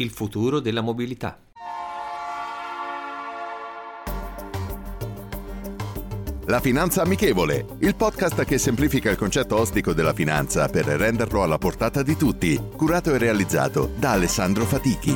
Il futuro della mobilità. La Finanza Amichevole, il podcast che semplifica il concetto ostico della finanza per renderlo alla portata di tutti, curato e realizzato da Alessandro Fatichi.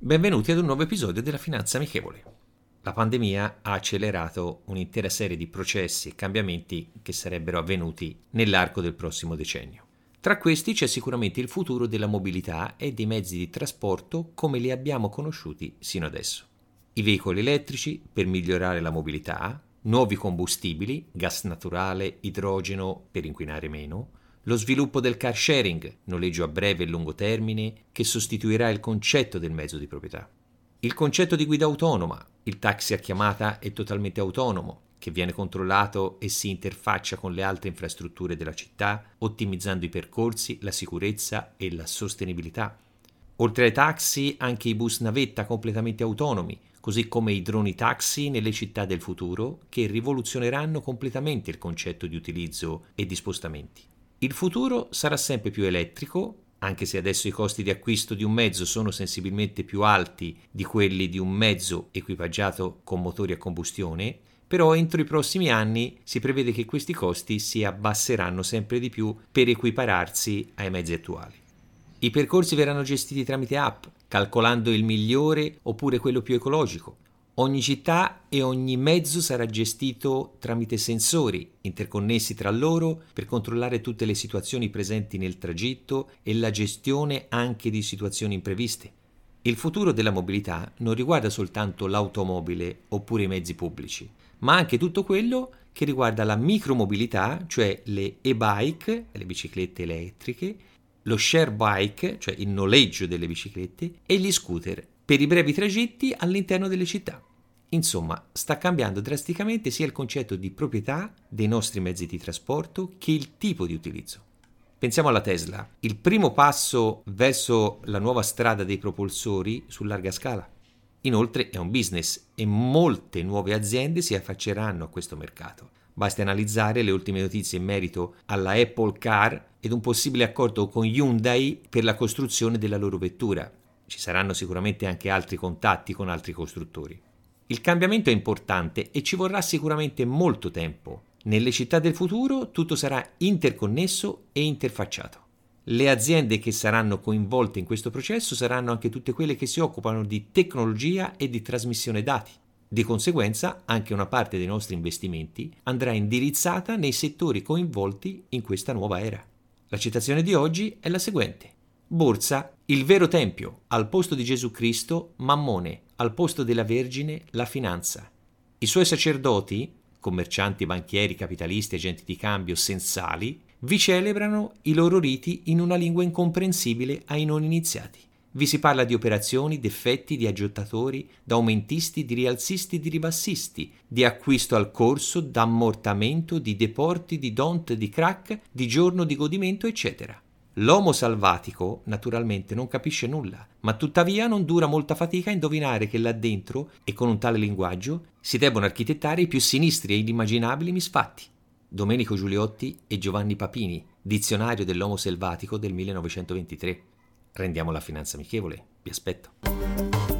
Benvenuti ad un nuovo episodio della Finanza Amichevole. La pandemia ha accelerato un'intera serie di processi e cambiamenti che sarebbero avvenuti nell'arco del prossimo decennio. Tra questi c'è sicuramente il futuro della mobilità e dei mezzi di trasporto come li abbiamo conosciuti sino adesso. I veicoli elettrici per migliorare la mobilità, nuovi combustibili, gas naturale, idrogeno per inquinare meno, lo sviluppo del car sharing, noleggio a breve e lungo termine, che sostituirà il concetto del mezzo di proprietà. Il concetto di guida autonoma, il taxi a chiamata è totalmente autonomo, che viene controllato e si interfaccia con le altre infrastrutture della città, ottimizzando i percorsi, la sicurezza e la sostenibilità. Oltre ai taxi, anche i bus navetta completamente autonomi, così come i droni taxi nelle città del futuro, che rivoluzioneranno completamente il concetto di utilizzo e di spostamenti. Il futuro sarà sempre più elettrico, anche se adesso i costi di acquisto di un mezzo sono sensibilmente più alti di quelli di un mezzo equipaggiato con motori a combustione, però entro i prossimi anni si prevede che questi costi si abbasseranno sempre di più per equipararsi ai mezzi attuali. I percorsi verranno gestiti tramite app, calcolando il migliore oppure quello più ecologico, Ogni città e ogni mezzo sarà gestito tramite sensori interconnessi tra loro per controllare tutte le situazioni presenti nel tragitto e la gestione anche di situazioni impreviste. Il futuro della mobilità non riguarda soltanto l'automobile oppure i mezzi pubblici, ma anche tutto quello che riguarda la micromobilità, cioè le e-bike, le biciclette elettriche, lo share bike, cioè il noleggio delle biciclette, e gli scooter per i brevi tragitti all'interno delle città. Insomma, sta cambiando drasticamente sia il concetto di proprietà dei nostri mezzi di trasporto che il tipo di utilizzo. Pensiamo alla Tesla, il primo passo verso la nuova strada dei propulsori su larga scala. Inoltre è un business e molte nuove aziende si affacceranno a questo mercato. Basti analizzare le ultime notizie in merito alla Apple Car ed un possibile accordo con Hyundai per la costruzione della loro vettura. Ci saranno sicuramente anche altri contatti con altri costruttori. Il cambiamento è importante e ci vorrà sicuramente molto tempo. Nelle città del futuro tutto sarà interconnesso e interfacciato. Le aziende che saranno coinvolte in questo processo saranno anche tutte quelle che si occupano di tecnologia e di trasmissione dati. Di conseguenza, anche una parte dei nostri investimenti andrà indirizzata nei settori coinvolti in questa nuova era. La citazione di oggi è la seguente. Borsa, il vero tempio, al posto di Gesù Cristo, Mammone, al posto della Vergine, la finanza. I suoi sacerdoti, commercianti, banchieri, capitalisti, agenti di cambio, sensali, vi celebrano i loro riti in una lingua incomprensibile ai non iniziati. Vi si parla di operazioni, di effetti, di aggiotatori, d'aumentisti, di rialzisti, di ribassisti, di acquisto al corso, d'ammortamento, di deporti, di don't, di crack, di giorno di godimento, eccetera. L'uomo salvatico naturalmente non capisce nulla, ma tuttavia non dura molta fatica a indovinare che là dentro, e con un tale linguaggio, si debbono architettare i più sinistri e inimmaginabili misfatti. Domenico Giuliotti e Giovanni Papini, dizionario dell'uomo selvatico del 1923. Rendiamo la finanza amichevole, vi aspetto.